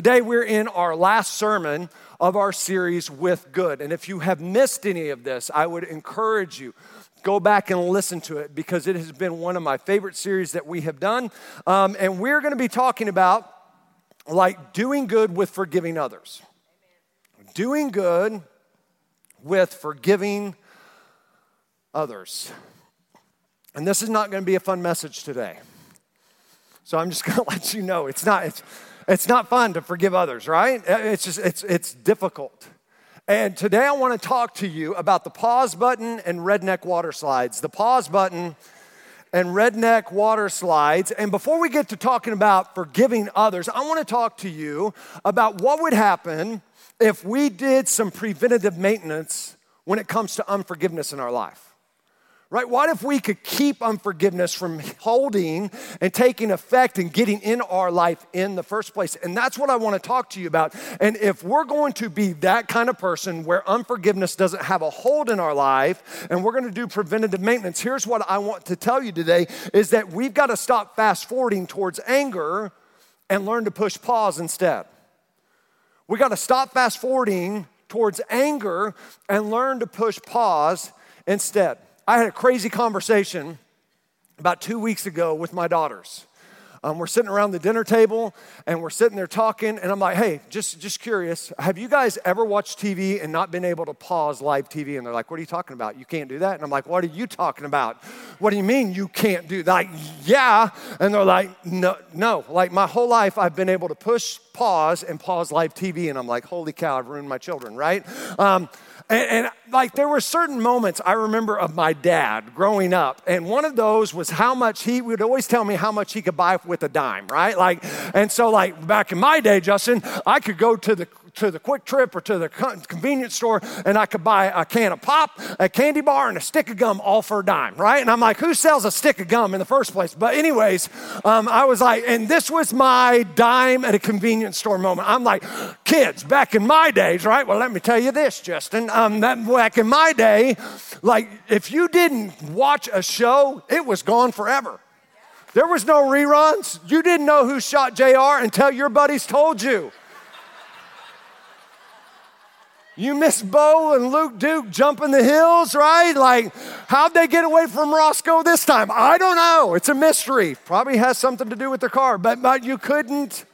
Today, we're in our last sermon of our series with good. And if you have missed any of this, I would encourage you go back and listen to it because it has been one of my favorite series that we have done. Um, and we're going to be talking about like doing good with forgiving others. Amen. Doing good with forgiving others. And this is not going to be a fun message today. So I'm just going to let you know it's not. It's, it's not fun to forgive others, right? Uh, it's just, it's, it's difficult. And today I want to talk to you about the pause button and redneck water slides. The pause button and redneck water slides. And before we get to talking about forgiving others, I want to talk to you about what would happen if we did some preventative maintenance when it comes to unforgiveness in our life right? What if we could keep unforgiveness from holding and taking effect and getting in our life in the first place? And that's what I want to talk to you about. And if we're going to be that kind of person where unforgiveness doesn't have a hold in our life and we're going to do preventative maintenance, here's what I want to tell you today is that we've got to stop fast forwarding towards anger and learn to push pause instead. We got to stop fast forwarding towards anger and learn to push pause instead. I had a crazy conversation about two weeks ago with my daughters. Um, we're sitting around the dinner table and we're sitting there talking, and I'm like, hey, just, just curious, have you guys ever watched TV and not been able to pause live TV? And they're like, what are you talking about? You can't do that? And I'm like, what are you talking about? What do you mean you can't do that? Like, yeah. And they're like, no, no. Like, my whole life I've been able to push pause and pause live TV, and I'm like, holy cow, I've ruined my children, right? Um, and, and, like there were certain moments I remember of my dad growing up, and one of those was how much he would always tell me how much he could buy with a dime, right? Like, and so like back in my day, Justin, I could go to the to the QuikTrip or to the convenience store and I could buy a can of pop, a candy bar, and a stick of gum all for a dime, right? And I'm like, who sells a stick of gum in the first place? But, anyways, um, I was like, and this was my dime at a convenience store moment. I'm like, kids, back in my days, right? Well, let me tell you this, Justin. Um, that back in my day, like, if you didn't watch a show, it was gone forever. There was no reruns. You didn't know who shot JR until your buddies told you. You miss Bo and Luke Duke jumping the hills, right? Like, how'd they get away from Roscoe this time? I don't know. It's a mystery. Probably has something to do with the car, but, but you couldn't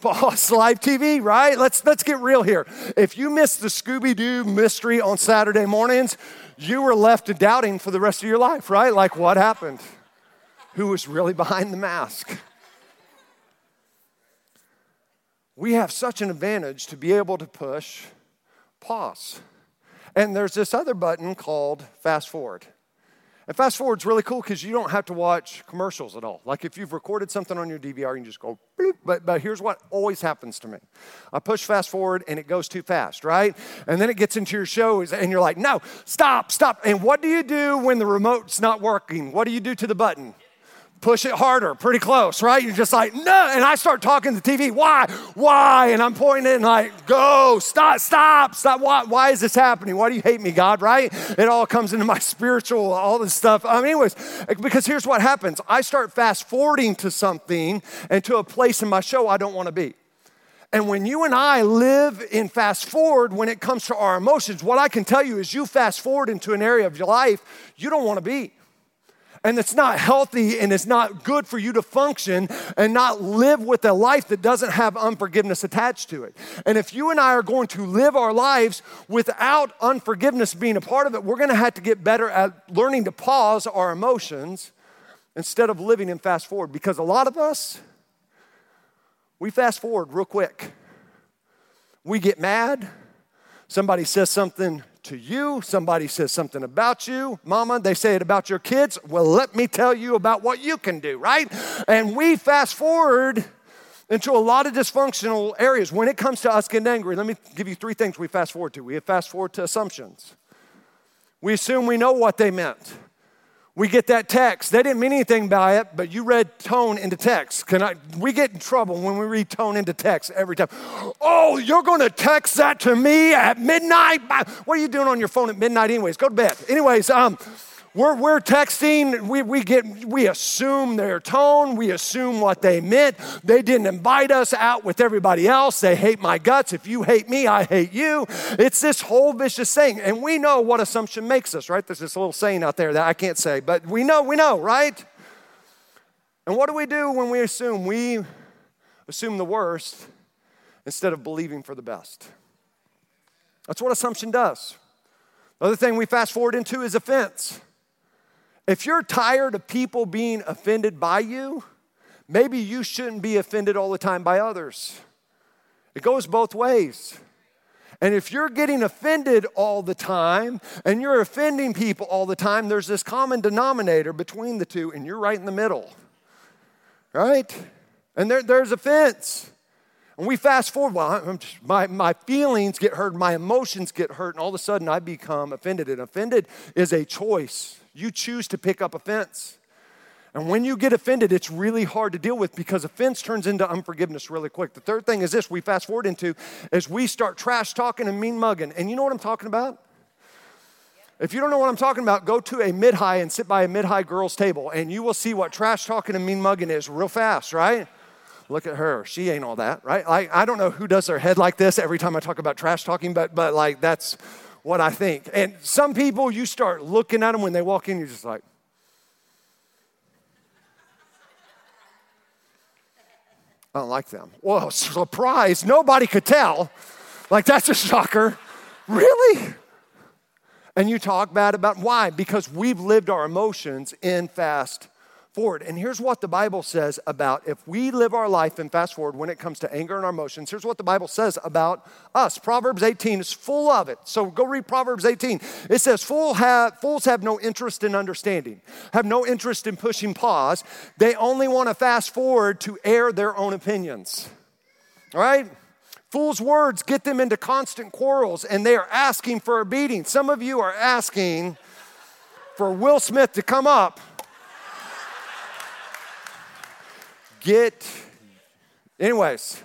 pause live TV, right? Let's, let's get real here. If you missed the Scooby Doo mystery on Saturday mornings, you were left doubting for the rest of your life, right? Like, what happened? Who was really behind the mask? We have such an advantage to be able to push pause. And there's this other button called fast forward. And fast forward's really cool because you don't have to watch commercials at all. Like if you've recorded something on your DVR, you just go, bloop. But, but here's what always happens to me I push fast forward and it goes too fast, right? And then it gets into your shows and you're like, no, stop, stop. And what do you do when the remote's not working? What do you do to the button? Push it harder, pretty close, right? You're just like, no. And I start talking to the TV, why? Why? And I'm pointing and like, go, stop, stop, stop. Why, why is this happening? Why do you hate me, God, right? It all comes into my spiritual, all this stuff. Um, anyways, because here's what happens I start fast forwarding to something and to a place in my show I don't want to be. And when you and I live in fast forward when it comes to our emotions, what I can tell you is you fast forward into an area of your life you don't want to be and it's not healthy and it's not good for you to function and not live with a life that doesn't have unforgiveness attached to it. And if you and I are going to live our lives without unforgiveness being a part of it, we're going to have to get better at learning to pause our emotions instead of living in fast forward because a lot of us we fast forward real quick. We get mad, somebody says something to you, somebody says something about you, mama, they say it about your kids. Well, let me tell you about what you can do, right? And we fast forward into a lot of dysfunctional areas. When it comes to us getting angry, let me give you three things we fast forward to. We fast forward to assumptions. We assume we know what they meant. We get that text. They didn't mean anything by it, but you read tone into text. Can I? We get in trouble when we read tone into text every time. Oh, you're going to text that to me at midnight? What are you doing on your phone at midnight, anyways? Go to bed. Anyways, um, we're, we're texting, we, we, get, we assume their tone, we assume what they meant. They didn't invite us out with everybody else. They hate my guts. If you hate me, I hate you. It's this whole vicious thing. And we know what assumption makes us, right? There's this little saying out there that I can't say, but we know, we know, right? And what do we do when we assume? We assume the worst instead of believing for the best. That's what assumption does. The other thing we fast forward into is offense. If you're tired of people being offended by you, maybe you shouldn't be offended all the time by others. It goes both ways. And if you're getting offended all the time and you're offending people all the time, there's this common denominator between the two, and you're right in the middle. Right? And there, there's offense. And we fast forward, well, just, my, my feelings get hurt, my emotions get hurt, and all of a sudden I become offended. And offended is a choice. You choose to pick up offense. And when you get offended, it's really hard to deal with because offense turns into unforgiveness really quick. The third thing is this we fast forward into is we start trash talking and mean mugging. And you know what I'm talking about? If you don't know what I'm talking about, go to a mid high and sit by a mid high girl's table, and you will see what trash talking and mean mugging is real fast, right? Look at her. She ain't all that, right? Like, I don't know who does their head like this every time I talk about trash talking, but, but like that's what I think. And some people, you start looking at them when they walk in, you're just like, I don't like them. Well, surprise, nobody could tell. Like, that's a shocker. Really? And you talk bad about why? Because we've lived our emotions in fast forward. And here's what the Bible says about if we live our life and fast forward when it comes to anger and our emotions. Here's what the Bible says about us. Proverbs 18 is full of it. So go read Proverbs 18. It says, Fool have, Fools have no interest in understanding, have no interest in pushing pause. They only want to fast forward to air their own opinions. All right? Fools' words get them into constant quarrels and they are asking for a beating. Some of you are asking for Will Smith to come up Get, anyways,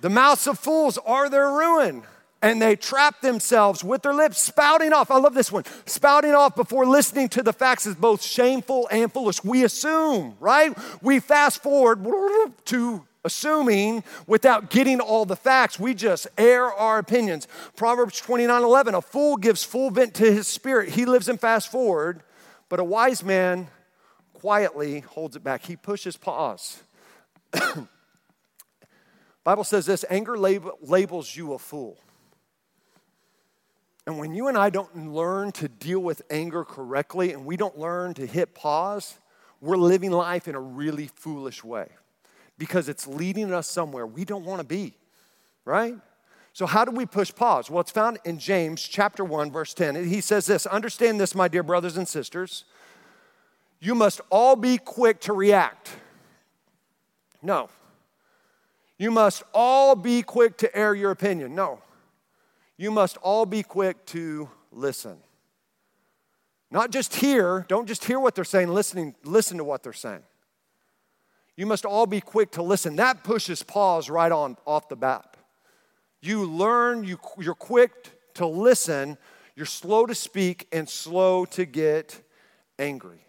the mouths of fools are their ruin. And they trap themselves with their lips, spouting off. I love this one. Spouting off before listening to the facts is both shameful and foolish. We assume, right? We fast forward to assuming without getting all the facts. We just air our opinions. Proverbs 29 11, a fool gives full vent to his spirit. He lives in fast forward, but a wise man quietly holds it back. He pushes pause. Bible says this anger lab- labels you a fool. And when you and I don't learn to deal with anger correctly and we don't learn to hit pause, we're living life in a really foolish way because it's leading us somewhere we don't want to be, right? So, how do we push pause? Well, it's found in James chapter 1, verse 10. He says this Understand this, my dear brothers and sisters you must all be quick to react. No. You must all be quick to air your opinion. No. You must all be quick to listen. Not just hear, don't just hear what they're saying, listening, listen to what they're saying. You must all be quick to listen. That pushes pause right on off the bat. You learn, you, you're quick to listen, you're slow to speak, and slow to get angry.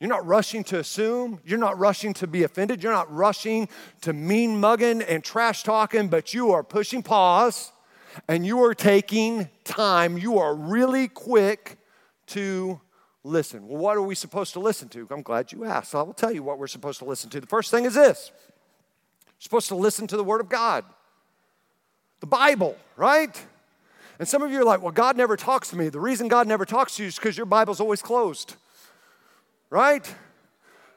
You're not rushing to assume. You're not rushing to be offended. You're not rushing to mean mugging and trash talking, but you are pushing pause and you are taking time. You are really quick to listen. Well, what are we supposed to listen to? I'm glad you asked. I will tell you what we're supposed to listen to. The first thing is this you're supposed to listen to the Word of God, the Bible, right? And some of you are like, well, God never talks to me. The reason God never talks to you is because your Bible's always closed right?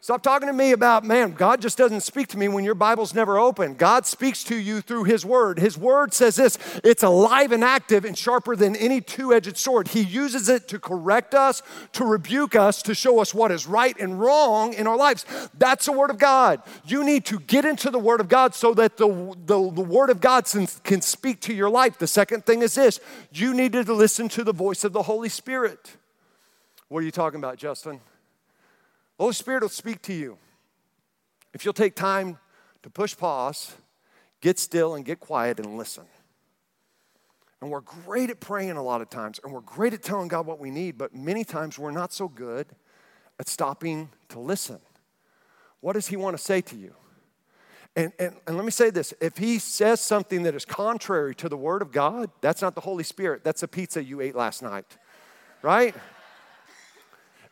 Stop talking to me about, man, God just doesn't speak to me when your Bible's never open. God speaks to you through His Word. His Word says this it's alive and active and sharper than any two edged sword. He uses it to correct us, to rebuke us, to show us what is right and wrong in our lives. That's the Word of God. You need to get into the Word of God so that the, the, the Word of God can speak to your life. The second thing is this you need to listen to the voice of the Holy Spirit. What are you talking about, Justin? Holy Spirit will speak to you. If you'll take time to push pause, get still, and get quiet and listen. And we're great at praying a lot of times, and we're great at telling God what we need, but many times we're not so good at stopping to listen. What does He want to say to you? And, and, and let me say this if He says something that is contrary to the Word of God, that's not the Holy Spirit, that's a pizza you ate last night, right?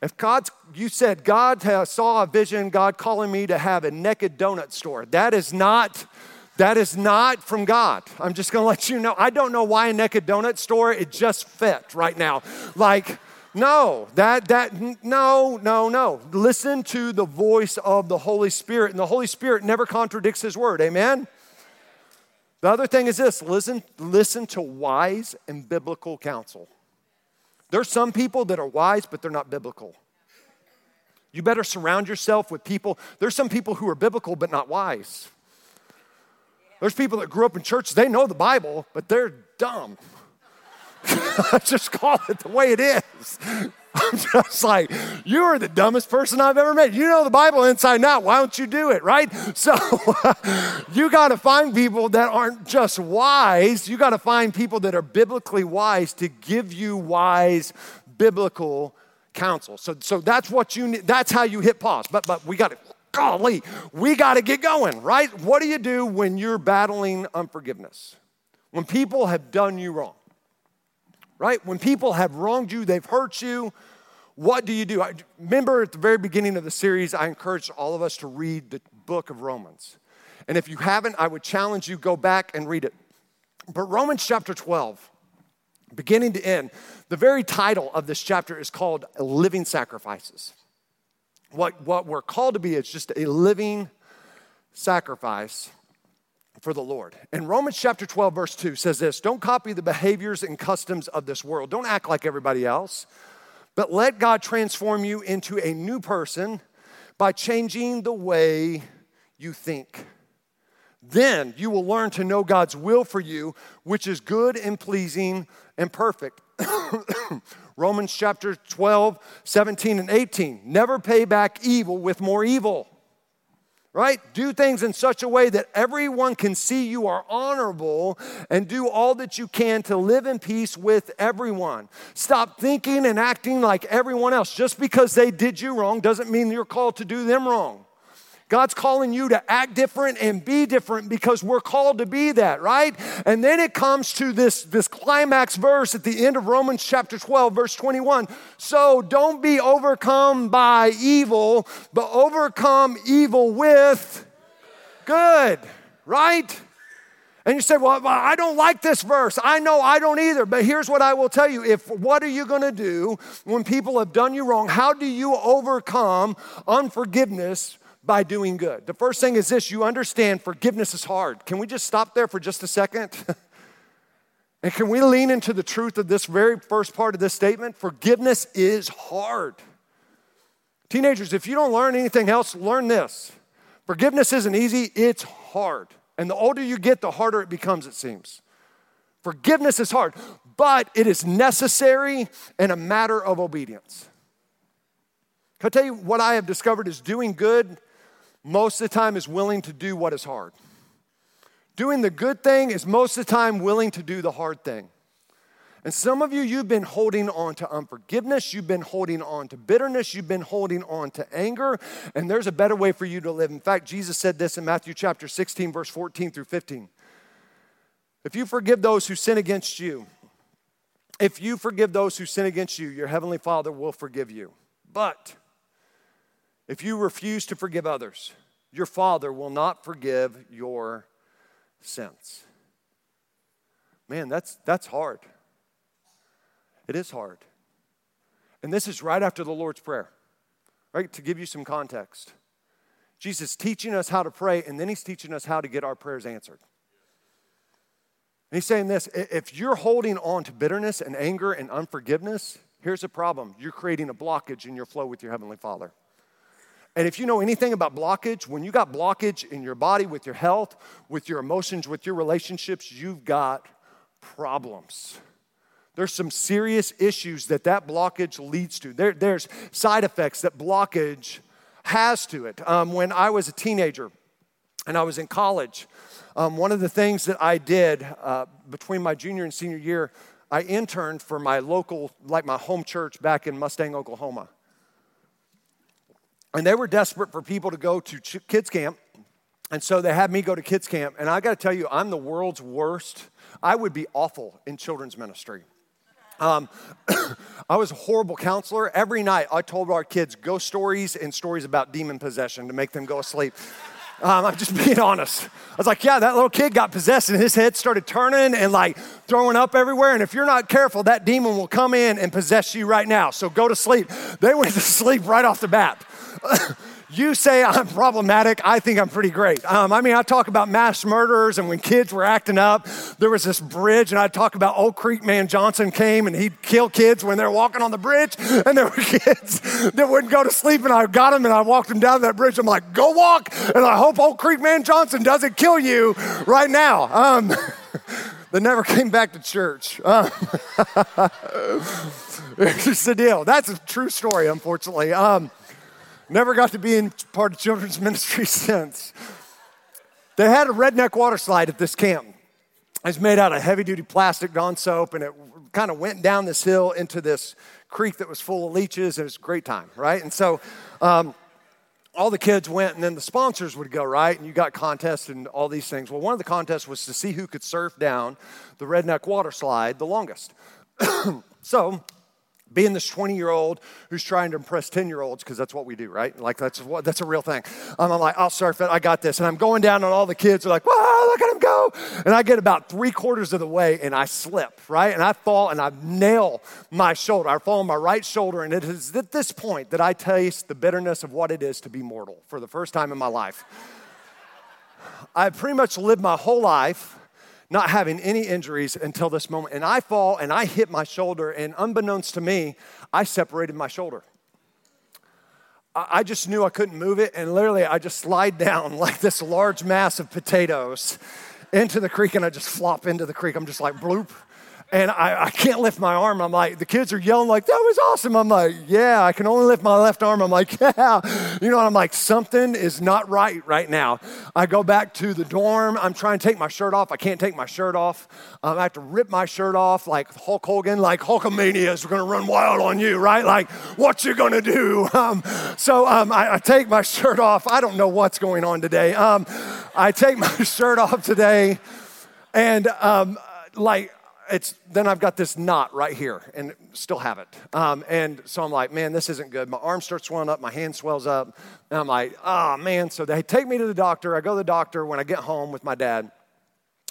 If God's, you said, God saw a vision, God calling me to have a naked donut store. That is not, that is not from God. I'm just gonna let you know. I don't know why a naked donut store, it just fit right now. Like, no, that, that, no, no, no. Listen to the voice of the Holy Spirit, and the Holy Spirit never contradicts His word. Amen? The other thing is this listen, listen to wise and biblical counsel. There's some people that are wise, but they're not biblical. You better surround yourself with people. There's some people who are biblical, but not wise. There's people that grew up in church, they know the Bible, but they're dumb. I just call it the way it is. I'm just like, you are the dumbest person I've ever met. You know the Bible inside and out. Why don't you do it, right? So you got to find people that aren't just wise. You got to find people that are biblically wise to give you wise biblical counsel. So, so that's what you need. That's how you hit pause. But, but we got to, golly, we got to get going, right? What do you do when you're battling unforgiveness? When people have done you wrong? Right? When people have wronged you, they've hurt you, what do you do? I remember at the very beginning of the series, I encouraged all of us to read the book of Romans. And if you haven't, I would challenge you go back and read it. But Romans chapter 12, beginning to end, the very title of this chapter is called Living Sacrifices. What, what we're called to be is just a living sacrifice for the Lord. And Romans chapter 12, verse 2 says this Don't copy the behaviors and customs of this world. Don't act like everybody else, but let God transform you into a new person by changing the way you think. Then you will learn to know God's will for you, which is good and pleasing and perfect. Romans chapter 12, 17, and 18. Never pay back evil with more evil right? Do things in such a way that everyone can see you are honorable and do all that you can to live in peace with everyone. Stop thinking and acting like everyone else. Just because they did you wrong doesn't mean you're called to do them wrong. God's calling you to act different and be different because we're called to be that, right? And then it comes to this, this climax verse at the end of Romans chapter 12, verse 21. So don't be overcome by evil, but overcome evil with good, right? And you say, well, I don't like this verse. I know I don't either. But here's what I will tell you. If what are you going to do when people have done you wrong? How do you overcome unforgiveness by doing good. The first thing is this you understand forgiveness is hard. Can we just stop there for just a second? and can we lean into the truth of this very first part of this statement? Forgiveness is hard. Teenagers, if you don't learn anything else, learn this. Forgiveness isn't easy, it's hard. And the older you get, the harder it becomes, it seems. Forgiveness is hard, but it is necessary and a matter of obedience. Can I tell you what I have discovered is doing good most of the time is willing to do what is hard. Doing the good thing is most of the time willing to do the hard thing. And some of you, you've been holding on to unforgiveness, you've been holding on to bitterness, you've been holding on to anger, and there's a better way for you to live. In fact, Jesus said this in Matthew chapter 16, verse 14 through 15. If you forgive those who sin against you, if you forgive those who sin against you, your heavenly Father will forgive you. But if you refuse to forgive others, your Father will not forgive your sins. Man, that's, that's hard. It is hard. And this is right after the Lord's Prayer, right? To give you some context. Jesus teaching us how to pray, and then he's teaching us how to get our prayers answered. And he's saying this if you're holding on to bitterness and anger and unforgiveness, here's the problem you're creating a blockage in your flow with your Heavenly Father. And if you know anything about blockage, when you got blockage in your body, with your health, with your emotions, with your relationships, you've got problems. There's some serious issues that that blockage leads to. There, there's side effects that blockage has to it. Um, when I was a teenager and I was in college, um, one of the things that I did uh, between my junior and senior year, I interned for my local, like my home church back in Mustang, Oklahoma. And they were desperate for people to go to ch- kids' camp. And so they had me go to kids' camp. And I got to tell you, I'm the world's worst. I would be awful in children's ministry. Um, I was a horrible counselor. Every night I told our kids ghost stories and stories about demon possession to make them go asleep. Um, I'm just being honest. I was like, yeah, that little kid got possessed and his head started turning and like throwing up everywhere. And if you're not careful, that demon will come in and possess you right now. So go to sleep. They went to sleep right off the bat. You say I'm problematic, I think I'm pretty great. Um, I mean, I talk about mass murderers, and when kids were acting up, there was this bridge, and I talk about Old Creek Man Johnson came and he'd kill kids when they're walking on the bridge, and there were kids that wouldn't go to sleep, and I got them and I walked them down that bridge. I'm like, go walk, and I hope Old Creek Man Johnson doesn't kill you right now. Um, they never came back to church. Um, it's the deal. That's a true story, unfortunately. Um, Never got to be in part of children's ministry since. They had a redneck water slide at this camp. It's made out of heavy duty plastic Dawn soap, and it kind of went down this hill into this creek that was full of leeches. It was a great time, right? And so um, all the kids went, and then the sponsors would go, right? And you got contests and all these things. Well, one of the contests was to see who could surf down the redneck water slide the longest. so being this 20 year old who's trying to impress 10 year olds because that's what we do right? Like that's what that's a real thing. I'm like i'll surf it i got this. And i'm going down and all the kids are like wow look at him go. And i get about three quarters of the way and i slip right? And i fall and i nail my shoulder. I fall on my right shoulder and it is at this point that i taste the bitterness of what it is to be mortal for the first time in my life. I pretty much lived my whole life not having any injuries until this moment. And I fall and I hit my shoulder, and unbeknownst to me, I separated my shoulder. I just knew I couldn't move it, and literally I just slide down like this large mass of potatoes into the creek, and I just flop into the creek. I'm just like bloop and I, I, can't lift my arm. I'm like, the kids are yelling like, that was awesome. I'm like, yeah, I can only lift my left arm. I'm like, yeah. You know, I'm like, something is not right right now. I go back to the dorm. I'm trying to take my shirt off. I can't take my shirt off. Um, I have to rip my shirt off like Hulk Hogan, like Hulkamania is going to run wild on you, right? Like, what you going to do? Um, so um, I, I, take my shirt off. I don't know what's going on today. Um, I take my shirt off today and um, like it's then I've got this knot right here and still have it. Um, and so I'm like, man, this isn't good. My arm starts swelling up, my hand swells up, and I'm like, oh man. So they take me to the doctor. I go to the doctor when I get home with my dad.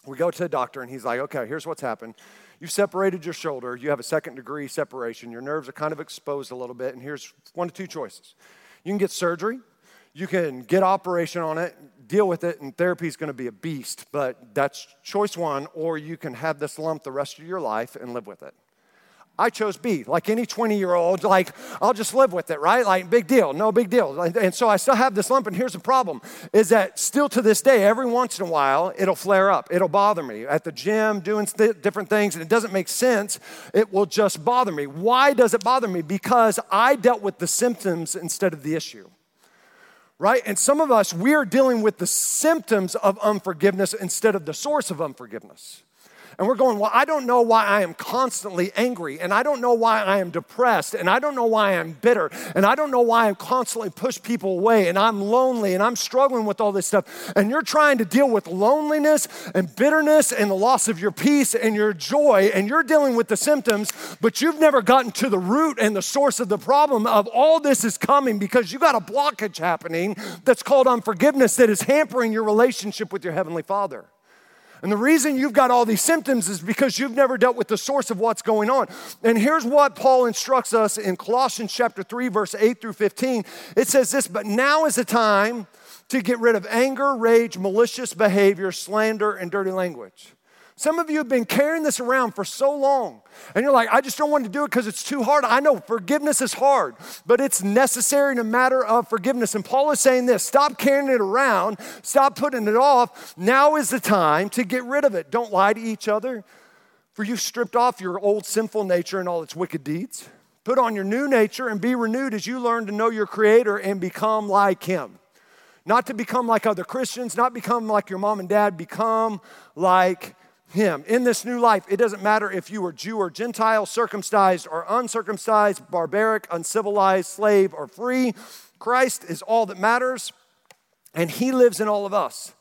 We go to the doctor, and he's like, okay, here's what's happened. You separated your shoulder. You have a second degree separation. Your nerves are kind of exposed a little bit. And here's one of two choices you can get surgery, you can get operation on it, deal with it, and therapy is going to be a beast, but that's choice one, or you can have this lump the rest of your life and live with it. I chose B. Like any 20 year old, like, I'll just live with it, right? Like, big deal, no big deal. And so I still have this lump, and here's the problem is that still to this day, every once in a while, it'll flare up. It'll bother me. At the gym, doing th- different things, and it doesn't make sense. It will just bother me. Why does it bother me? Because I dealt with the symptoms instead of the issue right? And some of us, we are dealing with the symptoms of unforgiveness instead of the source of unforgiveness. And we're going, Well, I don't know why I am constantly angry, and I don't know why I am depressed, and I don't know why I'm bitter, and I don't know why I'm constantly push people away, and I'm lonely, and I'm struggling with all this stuff. And you're trying to deal with loneliness and bitterness and the loss of your peace and your joy, and you're dealing with the symptoms, but you've never gotten to the root and the source of the problem of all this is coming because you got a blockage happening that's called unforgiveness that is hampering your relationship with your Heavenly Father. And the reason you've got all these symptoms is because you've never dealt with the source of what's going on. And here's what Paul instructs us in Colossians chapter 3 verse 8 through 15. It says this, but now is the time to get rid of anger, rage, malicious behavior, slander, and dirty language. Some of you have been carrying this around for so long, and you're like, I just don't want to do it because it's too hard. I know forgiveness is hard, but it's necessary in a matter of forgiveness. And Paul is saying this stop carrying it around, stop putting it off. Now is the time to get rid of it. Don't lie to each other, for you've stripped off your old sinful nature and all its wicked deeds. Put on your new nature and be renewed as you learn to know your Creator and become like Him. Not to become like other Christians, not become like your mom and dad, become like him. In this new life, it doesn't matter if you are Jew or Gentile, circumcised or uncircumcised, barbaric, uncivilized, slave or free. Christ is all that matters, and He lives in all of us.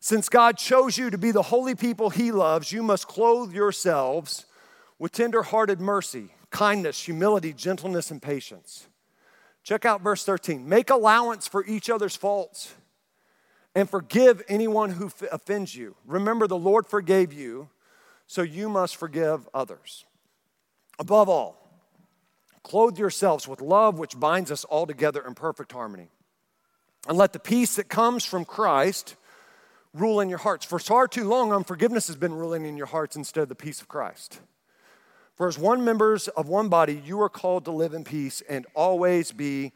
Since God chose you to be the holy people He loves, you must clothe yourselves with tender hearted mercy, kindness, humility, gentleness, and patience. Check out verse 13. Make allowance for each other's faults and forgive anyone who offends you. Remember, the Lord forgave you, so you must forgive others. Above all, clothe yourselves with love, which binds us all together in perfect harmony. And let the peace that comes from Christ rule in your hearts. For far too long, unforgiveness has been ruling in your hearts instead of the peace of Christ. For as one members of one body, you are called to live in peace and always be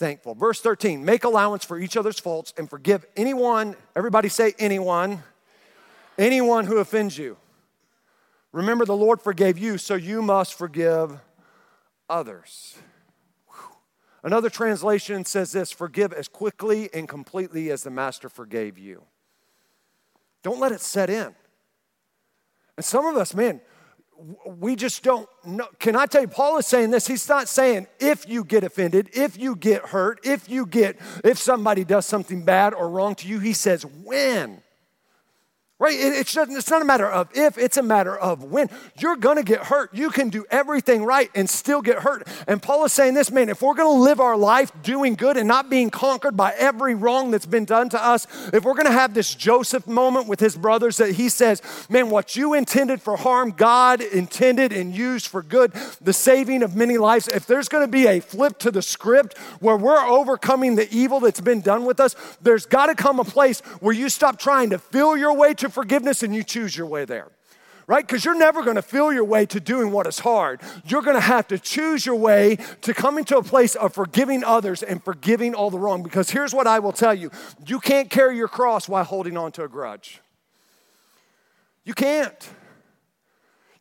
thankful. Verse 13 make allowance for each other's faults and forgive anyone, everybody say anyone, anyone who offends you. Remember, the Lord forgave you, so you must forgive others. Another translation says this forgive as quickly and completely as the Master forgave you. Don't let it set in. And some of us, man, we just don't know. Can I tell you, Paul is saying this. He's not saying if you get offended, if you get hurt, if you get, if somebody does something bad or wrong to you. He says when. Right? It's, just, it's not a matter of if, it's a matter of when. You're gonna get hurt. You can do everything right and still get hurt. And Paul is saying this, man, if we're gonna live our life doing good and not being conquered by every wrong that's been done to us, if we're gonna have this Joseph moment with his brothers that he says, man, what you intended for harm, God intended and used for good, the saving of many lives. If there's gonna be a flip to the script where we're overcoming the evil that's been done with us, there's gotta come a place where you stop trying to feel your way to forgiveness and you choose your way there right? Because you're never going to feel your way to doing what is hard. You're going to have to choose your way to coming to a place of forgiving others and forgiving all the wrong. Because here's what I will tell you you can't carry your cross while holding on to a grudge. You can't.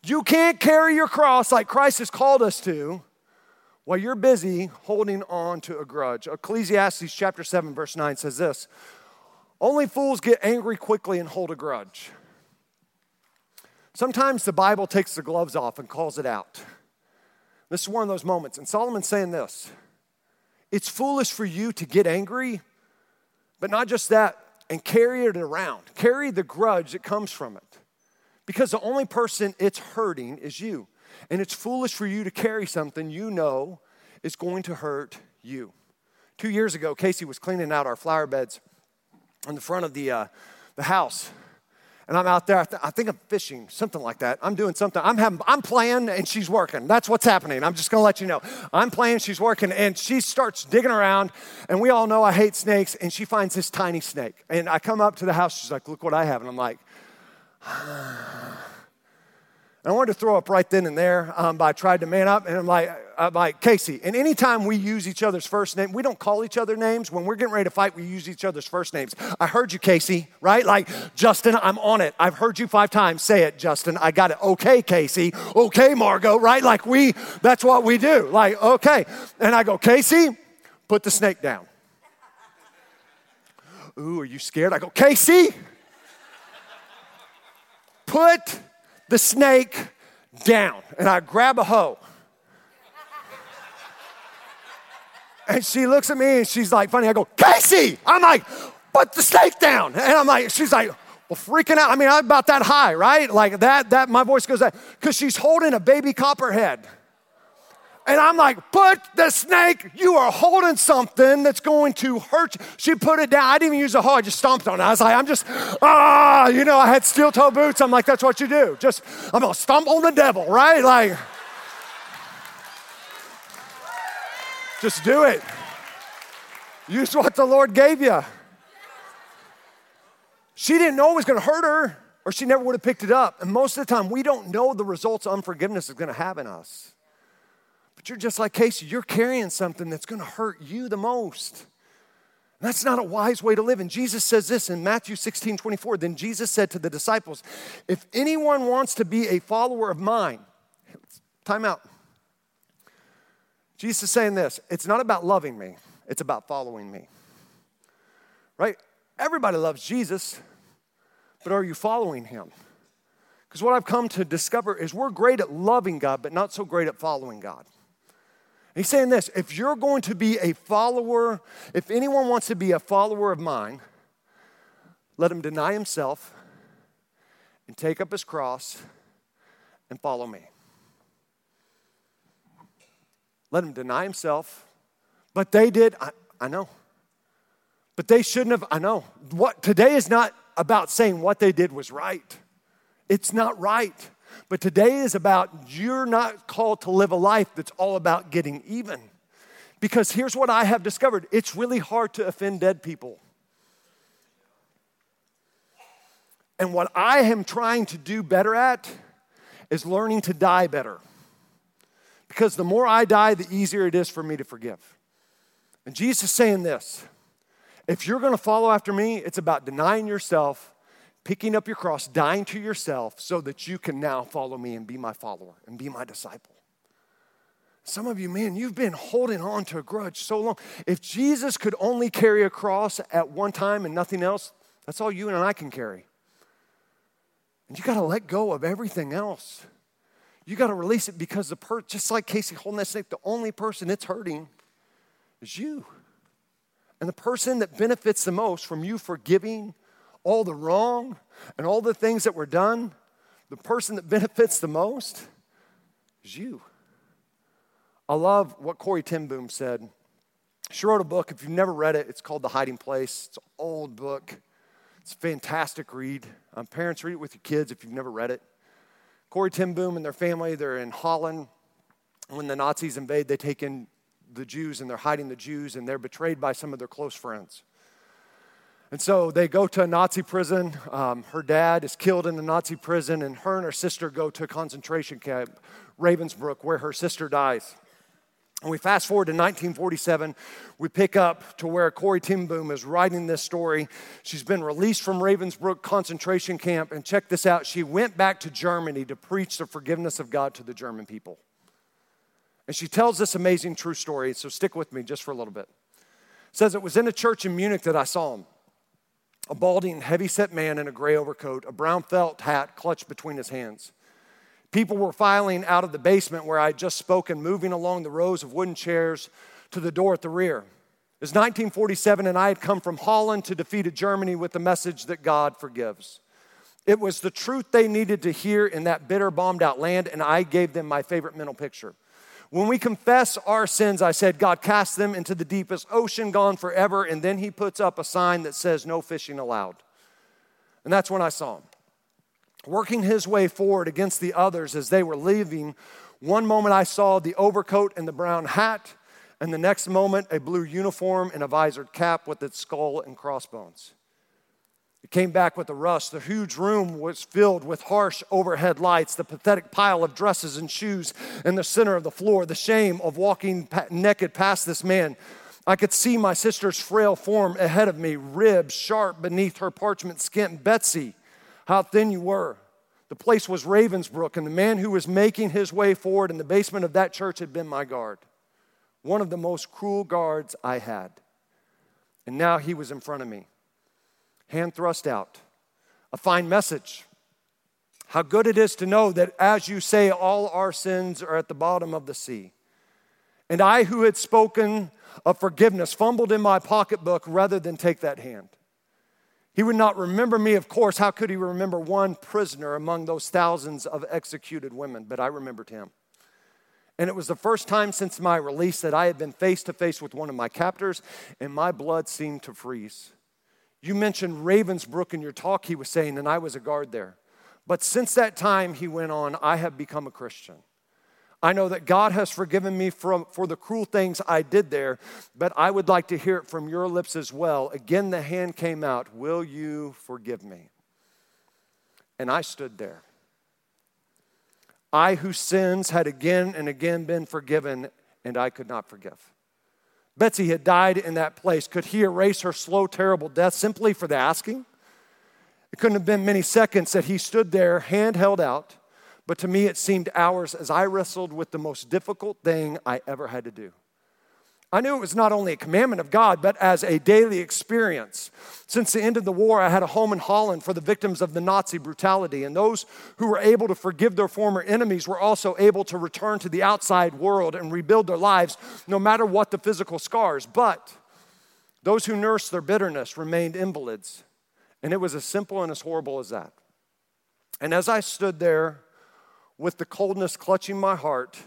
You can't carry your cross like Christ has called us to while you're busy holding on to a grudge. Ecclesiastes chapter 7, verse 9 says this only fools get angry quickly and hold a grudge. Sometimes the Bible takes the gloves off and calls it out. This is one of those moments. And Solomon's saying this it's foolish for you to get angry, but not just that, and carry it around. Carry the grudge that comes from it. Because the only person it's hurting is you. And it's foolish for you to carry something you know is going to hurt you. Two years ago, Casey was cleaning out our flower beds in the front of the, uh, the house. And I'm out there, I, th- I, think I'm fishing, something like that. I'm doing something. I'm, having, I'm playing and she's working. That's what's happening. I'm just gonna let you know. I'm playing, she's working, and she starts digging around. And we all know I hate snakes. And she finds this tiny snake. And I come up to the house, she's like, Look what I have. And I'm like, And I wanted to throw up right then and there, um, but I tried to man up, and I'm like, I'm like, Casey. And anytime we use each other's first name, we don't call each other names. When we're getting ready to fight, we use each other's first names. I heard you, Casey, right? Like, Justin, I'm on it. I've heard you five times. Say it, Justin. I got it. Okay, Casey. Okay, Margot, right? Like, we, that's what we do. Like, okay. And I go, Casey, put the snake down. Ooh, are you scared? I go, Casey, put the snake down. And I grab a hoe. And she looks at me and she's like, funny. I go, Casey! I'm like, put the snake down. And I'm like, she's like, well, freaking out. I mean, I'm about that high, right? Like that, that, my voice goes that, because she's holding a baby copperhead. And I'm like, put the snake, you are holding something that's going to hurt. She put it down. I didn't even use a hoe, I just stomped on it. I was like, I'm just, ah, you know, I had steel toe boots. I'm like, that's what you do. Just, I'm gonna stomp on the devil, right? Like, just do it. Use what the Lord gave you. She didn't know it was going to hurt her, or she never would have picked it up. And most of the time, we don't know the results unforgiveness is going to have in us. But you're just like Casey, you're carrying something that's going to hurt you the most. That's not a wise way to live. And Jesus says this in Matthew 16 24. Then Jesus said to the disciples, If anyone wants to be a follower of mine, time out. Jesus is saying this it's not about loving me, it's about following me. Right? Everybody loves Jesus, but are you following him? Because what I've come to discover is we're great at loving God, but not so great at following God. He's saying this if you're going to be a follower, if anyone wants to be a follower of mine, let him deny himself and take up his cross and follow me. Let him deny himself. But they did, I, I know. But they shouldn't have, I know. What today is not about saying what they did was right. It's not right. But today is about you're not called to live a life that's all about getting even. Because here's what I have discovered it's really hard to offend dead people. And what I am trying to do better at is learning to die better. Because the more I die, the easier it is for me to forgive. And Jesus is saying this if you're to follow after me, it's about denying yourself, picking up your cross, dying to yourself so that you can now follow me and be my follower and be my disciple. Some of you, man, you've been holding on to a grudge so long. If Jesus could only carry a cross at one time and nothing else, that's all you and I can carry. And you got to let go of everything else. You got to release it because the per- just like Casey holding that snake, the only person it's hurting is you. And the person that benefits the most from you forgiving all the wrong and all the things that were done, the person that benefits the most is you. I love what Corrie ten Boom said. She wrote a book. If you've never read it, it's called The Hiding Place. It's an old book. It's a fantastic read. Um, parents, read it with your kids if you've never read it. Corrie ten Boom and their family, they're in Holland. When the Nazis invade, they take in the Jews and they're hiding the Jews and they're betrayed by some of their close friends. And so they go to a Nazi prison. Um, her dad is killed in a Nazi prison, and her and her sister go to a concentration camp, Ravensbrück, where her sister dies. And we fast forward to 1947. We pick up to where Corrie ten Boom is writing this story. She's been released from Ravensbrück concentration camp, and check this out. She went back to Germany to preach the forgiveness of God to the German people. And she tells this amazing true story, so stick with me just for a little bit. It says it was in a church in Munich that I saw him. A balding, heavy-set man in a gray overcoat, a brown felt hat clutched between his hands. People were filing out of the basement where I had just spoken, moving along the rows of wooden chairs to the door at the rear. It was 1947, and I had come from Holland to defeated Germany with the message that God forgives. It was the truth they needed to hear in that bitter, bombed out land, and I gave them my favorite mental picture. When we confess our sins, I said, God cast them into the deepest ocean, gone forever. And then he puts up a sign that says, No fishing allowed. And that's when I saw him. Working his way forward against the others as they were leaving, one moment I saw the overcoat and the brown hat, and the next moment a blue uniform and a visored cap with its skull and crossbones. It came back with a rush. The huge room was filled with harsh overhead lights, the pathetic pile of dresses and shoes in the center of the floor, the shame of walking naked past this man. I could see my sister's frail form ahead of me, ribs sharp beneath her parchment skin. Betsy, how thin you were. The place was Ravensbrück, and the man who was making his way forward in the basement of that church had been my guard, one of the most cruel guards I had. And now he was in front of me hand thrust out. A fine message. How good it is to know that as you say, all our sins are at the bottom of the sea. And I, who had spoken of forgiveness, fumbled in my pocketbook rather than take that hand. He would not remember me, of course. How could he remember one prisoner among those thousands of executed women? But I remembered him. And it was the first time since my release that I had been face to face with one of my captors, and my blood seemed to freeze. You mentioned Ravensbrück in your talk, he was saying, and I was a guard there. But since that time, he went on, I have become a Christian. I know that God has forgiven me for the cruel things I did there, but I would like to hear it from your lips as well. Again, the hand came out Will you forgive me? And I stood there. I, whose sins had again and again been forgiven, and I could not forgive. Betsy had died in that place. Could he erase her slow, terrible death simply for the asking? It couldn't have been many seconds that he stood there, hand held out, but to me it seemed hours as I wrestled with the most difficult thing I ever had to do. I knew it was not only a commandment of God, but as a daily experience. Since the end of the war, I had a home in Holland for the victims of the Nazi brutality, and those who were able to forgive their former enemies were also able to return to the outside world and rebuild their lives, no matter what the physical scars. But those who nursed their bitterness remained invalids, and it was as simple and as horrible as that. And as I stood there with the coldness clutching my heart,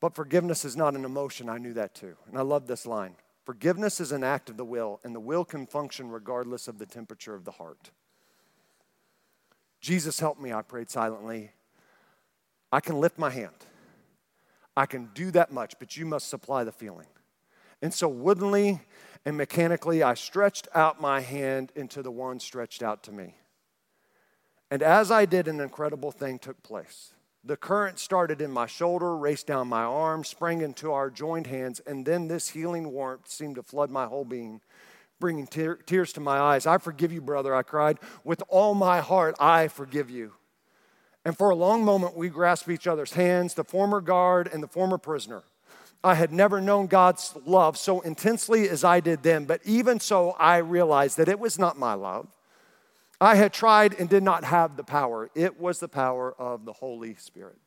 but forgiveness is not an emotion. I knew that too. And I love this line Forgiveness is an act of the will, and the will can function regardless of the temperature of the heart. Jesus, help me, I prayed silently. I can lift my hand. I can do that much, but you must supply the feeling. And so, woodenly and mechanically, I stretched out my hand into the one stretched out to me. And as I did, an incredible thing took place. The current started in my shoulder, raced down my arm, sprang into our joined hands, and then this healing warmth seemed to flood my whole being, bringing te- tears to my eyes. I forgive you, brother, I cried. With all my heart, I forgive you. And for a long moment, we grasped each other's hands, the former guard and the former prisoner. I had never known God's love so intensely as I did then, but even so, I realized that it was not my love. I had tried and did not have the power. It was the power of the Holy Spirit.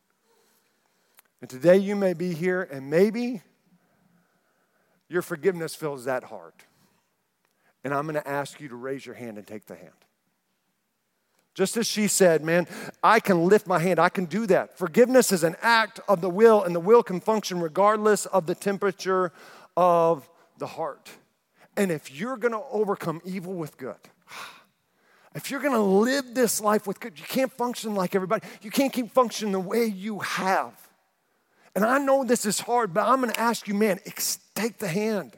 And today you may be here, and maybe your forgiveness fills that heart. And I'm going to ask you to raise your hand and take the hand. Just as she said, man, I can lift my hand. I can do that. Forgiveness is an act of the will, and the will can function regardless of the temperature of the heart. And if you're going to overcome evil with good, if you're going to live this life with good, you can't function like everybody. You can't keep functioning the way you have. And I know this is hard, but I'm going to ask you, man, ex- take the hand.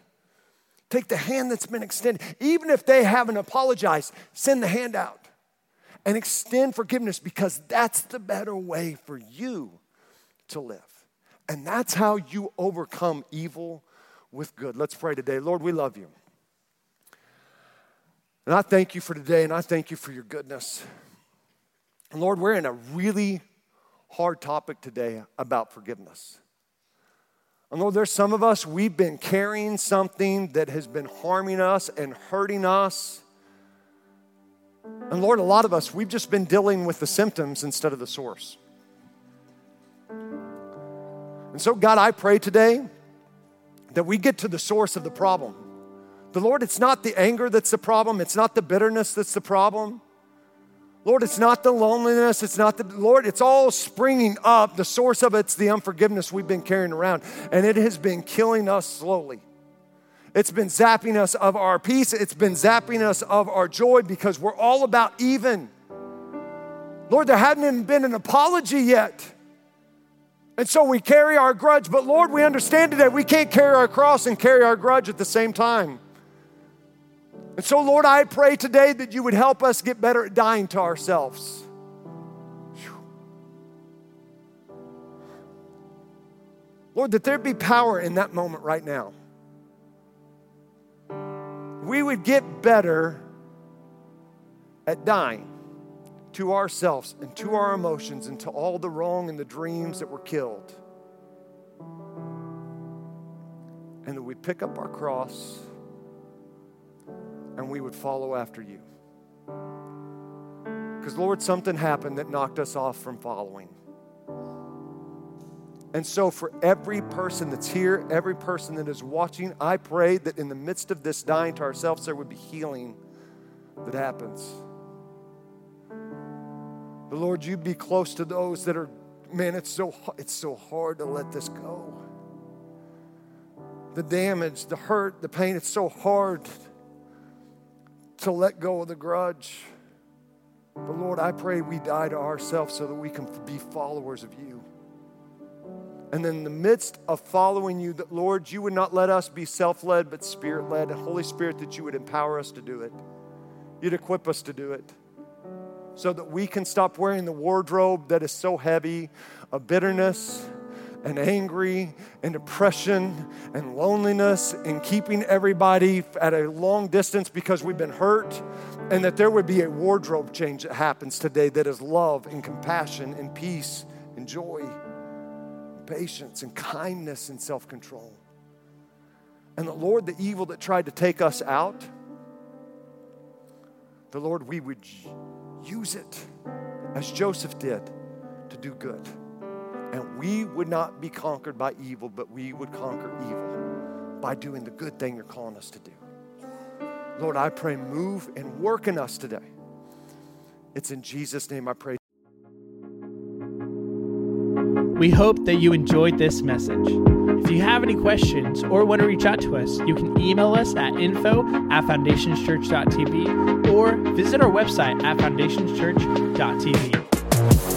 Take the hand that's been extended. Even if they haven't apologized, send the hand out and extend forgiveness because that's the better way for you to live. And that's how you overcome evil with good. Let's pray today. Lord, we love you. And I thank you for today and I thank you for your goodness. And Lord, we're in a really hard topic today about forgiveness. And Lord, there's some of us, we've been carrying something that has been harming us and hurting us. And Lord, a lot of us, we've just been dealing with the symptoms instead of the source. And so, God, I pray today that we get to the source of the problem. The Lord, it's not the anger that's the problem, it's not the bitterness that's the problem. Lord, it's not the loneliness, it's not the Lord, it's all springing up. The source of it's the unforgiveness we've been carrying around, and it has been killing us slowly. It's been zapping us of our peace, it's been zapping us of our joy because we're all about even. Lord, there hadn't even been an apology yet. And so we carry our grudge, but Lord, we understand today we can't carry our cross and carry our grudge at the same time. And so, Lord, I pray today that you would help us get better at dying to ourselves. Lord, that there be power in that moment right now. We would get better at dying to ourselves and to our emotions and to all the wrong and the dreams that were killed. And that we pick up our cross and we would follow after you. Because, Lord, something happened that knocked us off from following. And so, for every person that's here, every person that is watching, I pray that in the midst of this dying to ourselves, there would be healing that happens. The Lord, you be close to those that are, man, it's so, it's so hard to let this go. The damage, the hurt, the pain, it's so hard to let go of the grudge. But Lord, I pray we die to ourselves so that we can be followers of you. And in the midst of following you, that Lord, you would not let us be self led, but spirit led. Holy Spirit, that you would empower us to do it. You'd equip us to do it so that we can stop wearing the wardrobe that is so heavy of bitterness and angry and depression and loneliness and keeping everybody at a long distance because we've been hurt. And that there would be a wardrobe change that happens today that is love and compassion and peace and joy, and patience and kindness and self control. And the Lord, the evil that tried to take us out, the Lord, we would use it as Joseph did to do good. And we would not be conquered by evil, but we would conquer evil by doing the good thing you're calling us to do. Lord, I pray, move and work in us today. It's in Jesus' name I pray. We hope that you enjoyed this message. If you have any questions or want to reach out to us, you can email us at info at foundationschurch.tv or visit our website at foundationschurch.tv.